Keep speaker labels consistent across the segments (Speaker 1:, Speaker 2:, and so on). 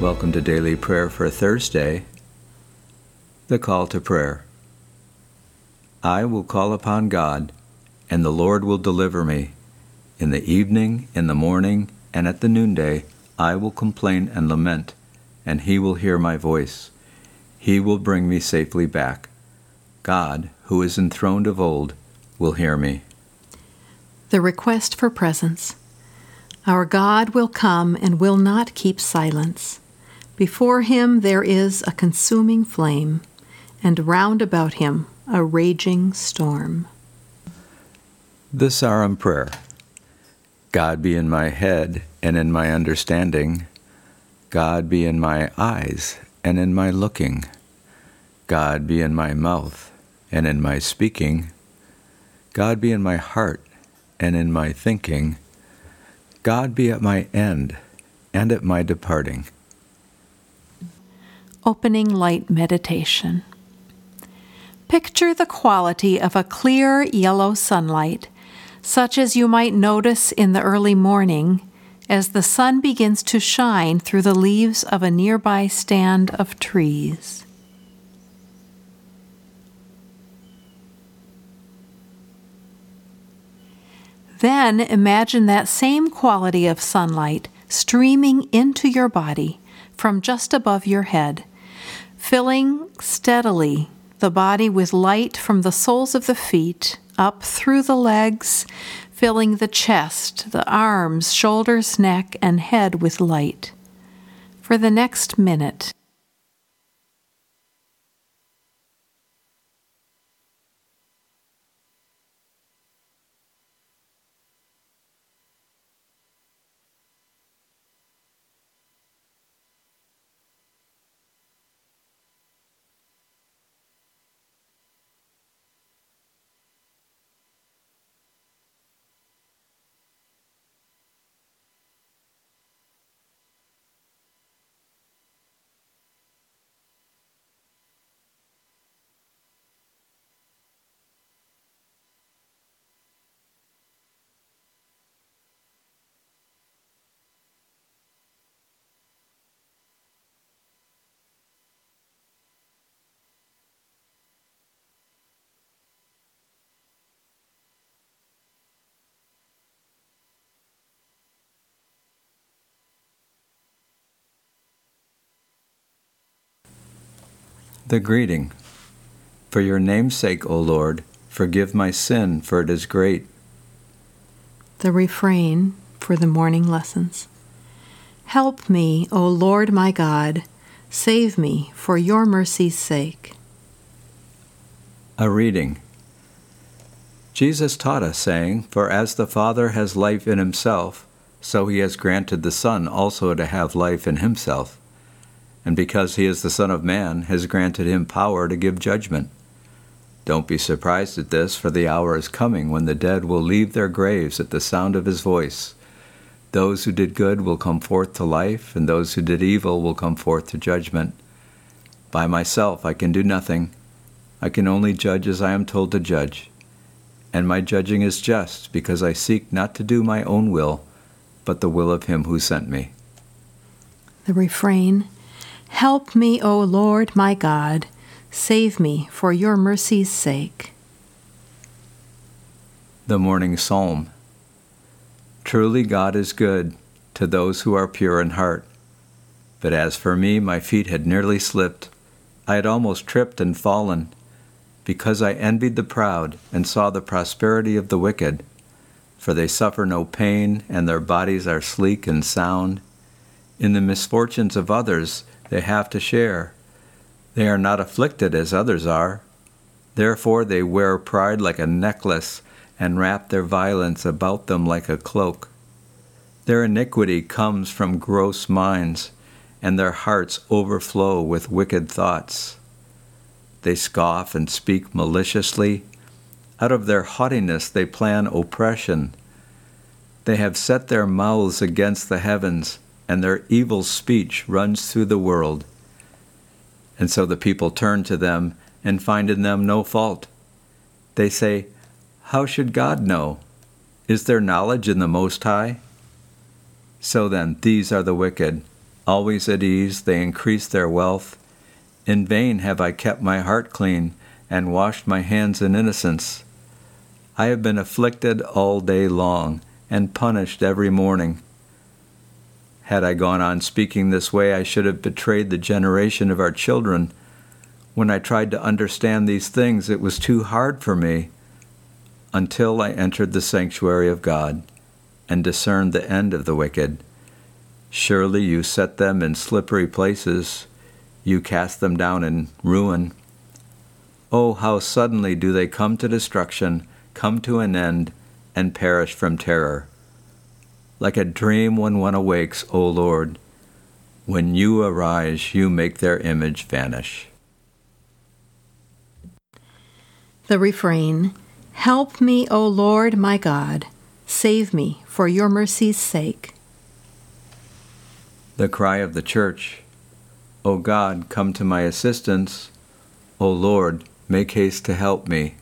Speaker 1: Welcome to Daily Prayer for Thursday. The Call to Prayer. I will call upon God, and the Lord will deliver me. In the evening, in the morning, and at the noonday, I will complain and lament, and he will hear my voice. He will bring me safely back. God, who is enthroned of old, will hear me.
Speaker 2: The request for presence. Our God will come and will not keep silence. Before him there is a consuming flame, and round about him a raging storm.
Speaker 1: The Sarum Prayer God be in my head and in my understanding. God be in my eyes and in my looking. God be in my mouth and in my speaking. God be in my heart and in my thinking. God be at my end and at my departing.
Speaker 2: Opening Light Meditation. Picture the quality of a clear yellow sunlight, such as you might notice in the early morning as the sun begins to shine through the leaves of a nearby stand of trees. Then imagine that same quality of sunlight streaming into your body from just above your head filling steadily the body with light from the soles of the feet up through the legs, filling the chest, the arms, shoulders, neck, and head with light. For the next minute,
Speaker 1: The greeting For your name's sake, O Lord, forgive my sin, for it is great.
Speaker 2: The refrain for the morning lessons Help me, O Lord my God, save me for your mercy's sake.
Speaker 1: A reading Jesus taught us, saying, For as the Father has life in himself, so he has granted the Son also to have life in himself and because he is the Son of Man, has granted him power to give judgment. Don't be surprised at this, for the hour is coming when the dead will leave their graves at the sound of his voice. Those who did good will come forth to life, and those who did evil will come forth to judgment. By myself I can do nothing. I can only judge as I am told to judge. And my judging is just, because I seek not to do my own will, but the will of him who sent me.
Speaker 2: The refrain Help me, O Lord my God, save me for your mercy's sake.
Speaker 1: The Morning Psalm Truly God is good to those who are pure in heart. But as for me, my feet had nearly slipped. I had almost tripped and fallen, because I envied the proud and saw the prosperity of the wicked. For they suffer no pain, and their bodies are sleek and sound. In the misfortunes of others, they have to share. They are not afflicted as others are. Therefore, they wear pride like a necklace and wrap their violence about them like a cloak. Their iniquity comes from gross minds, and their hearts overflow with wicked thoughts. They scoff and speak maliciously. Out of their haughtiness, they plan oppression. They have set their mouths against the heavens and their evil speech runs through the world. And so the people turn to them and find in them no fault. They say, How should God know? Is there knowledge in the Most High? So then, these are the wicked, Always at ease, they increase their wealth. In vain have I kept my heart clean and washed my hands in innocence. I have been afflicted all day long and punished every morning. Had I gone on speaking this way, I should have betrayed the generation of our children. When I tried to understand these things, it was too hard for me until I entered the sanctuary of God and discerned the end of the wicked. Surely you set them in slippery places, you cast them down in ruin. Oh, how suddenly do they come to destruction, come to an end, and perish from terror. Like a dream when one awakes, O Lord, when you arise, you make their image vanish.
Speaker 2: The refrain Help me, O Lord my God, save me for your mercy's sake.
Speaker 1: The cry of the church O God, come to my assistance. O Lord, make haste to help me.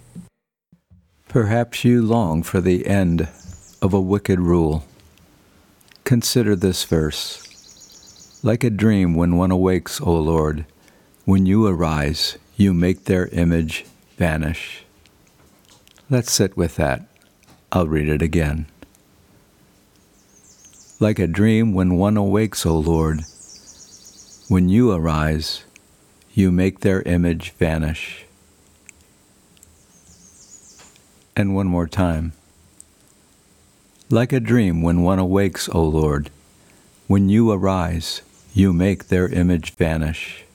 Speaker 1: Perhaps you long for the end of a wicked rule. Consider this verse. Like a dream when one awakes, O Lord, when you arise, you make their image vanish. Let's sit with that. I'll read it again. Like a dream when one awakes, O Lord, when you arise, you make their image vanish. And one more time. Like a dream when one awakes, O Lord, when you arise, you make their image vanish.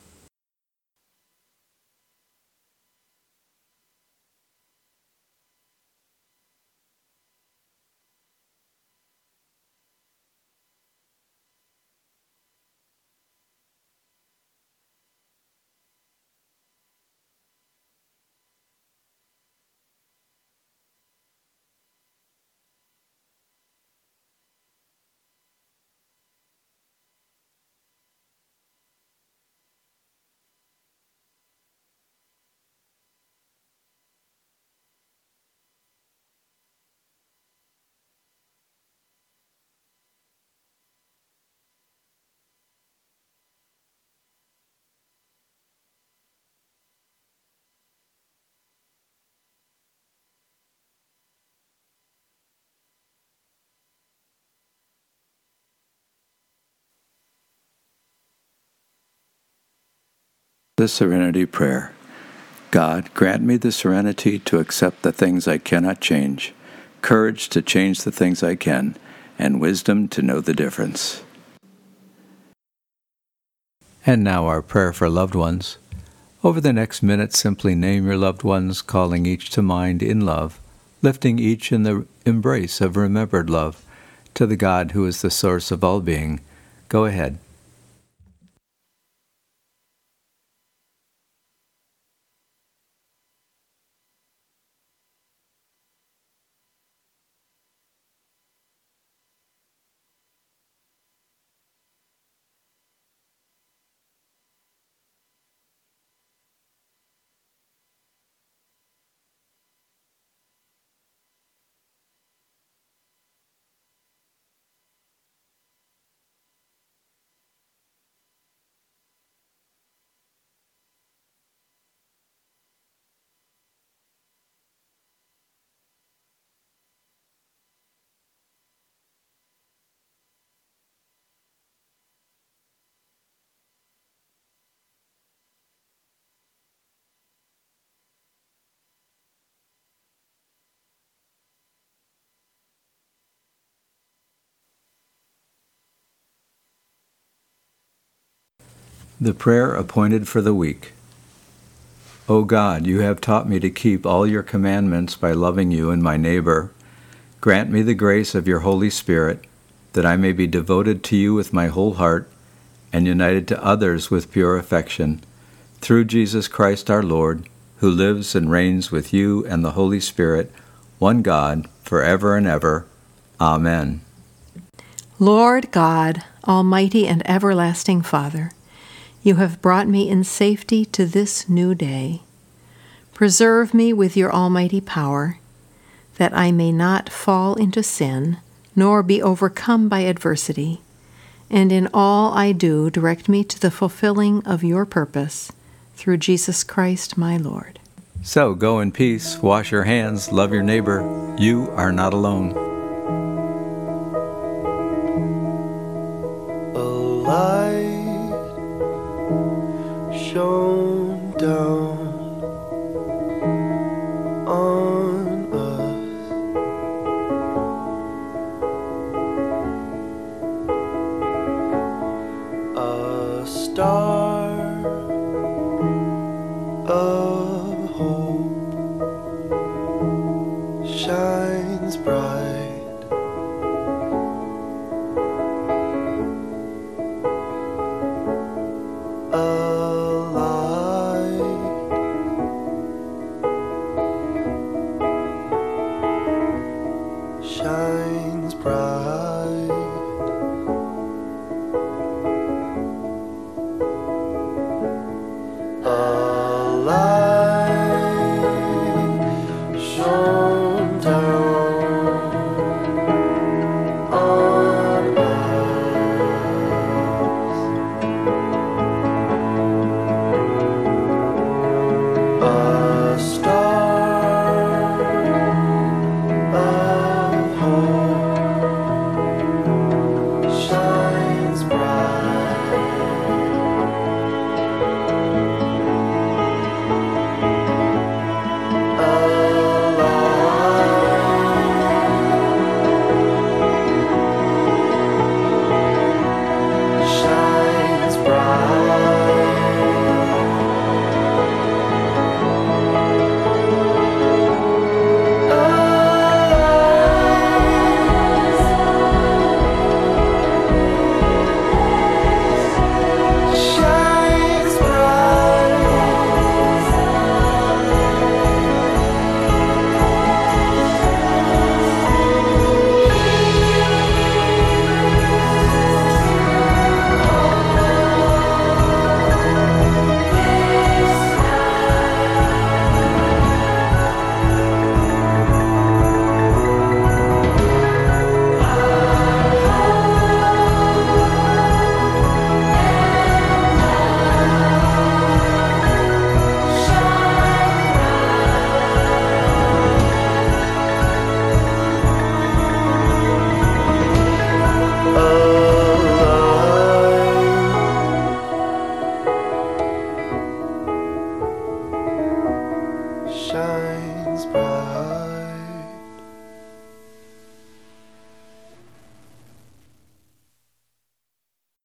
Speaker 1: The Serenity Prayer God, grant me the serenity to accept the things I cannot change, courage to change the things I can, and wisdom to know the difference. And now our prayer for loved ones. Over the next minute, simply name your loved ones, calling each to mind in love, lifting each in the embrace of remembered love to the God who is the source of all being. Go ahead. The prayer appointed for the week. O God, you have taught me to keep all your commandments by loving you and my neighbor. Grant me the grace of your Holy Spirit, that I may be devoted to you with my whole heart and united to others with pure affection. Through Jesus Christ our Lord, who lives and reigns with you and the Holy Spirit, one God, for ever and ever. Amen.
Speaker 2: Lord God, Almighty and everlasting Father, you have brought me in safety to this new day. Preserve me with your almighty power, that I may not fall into sin, nor be overcome by adversity, and in all I do, direct me to the fulfilling of your purpose. Through Jesus Christ, my Lord.
Speaker 1: So go in peace, wash your hands, love your neighbor. You are not alone.
Speaker 3: down on us. A star. Of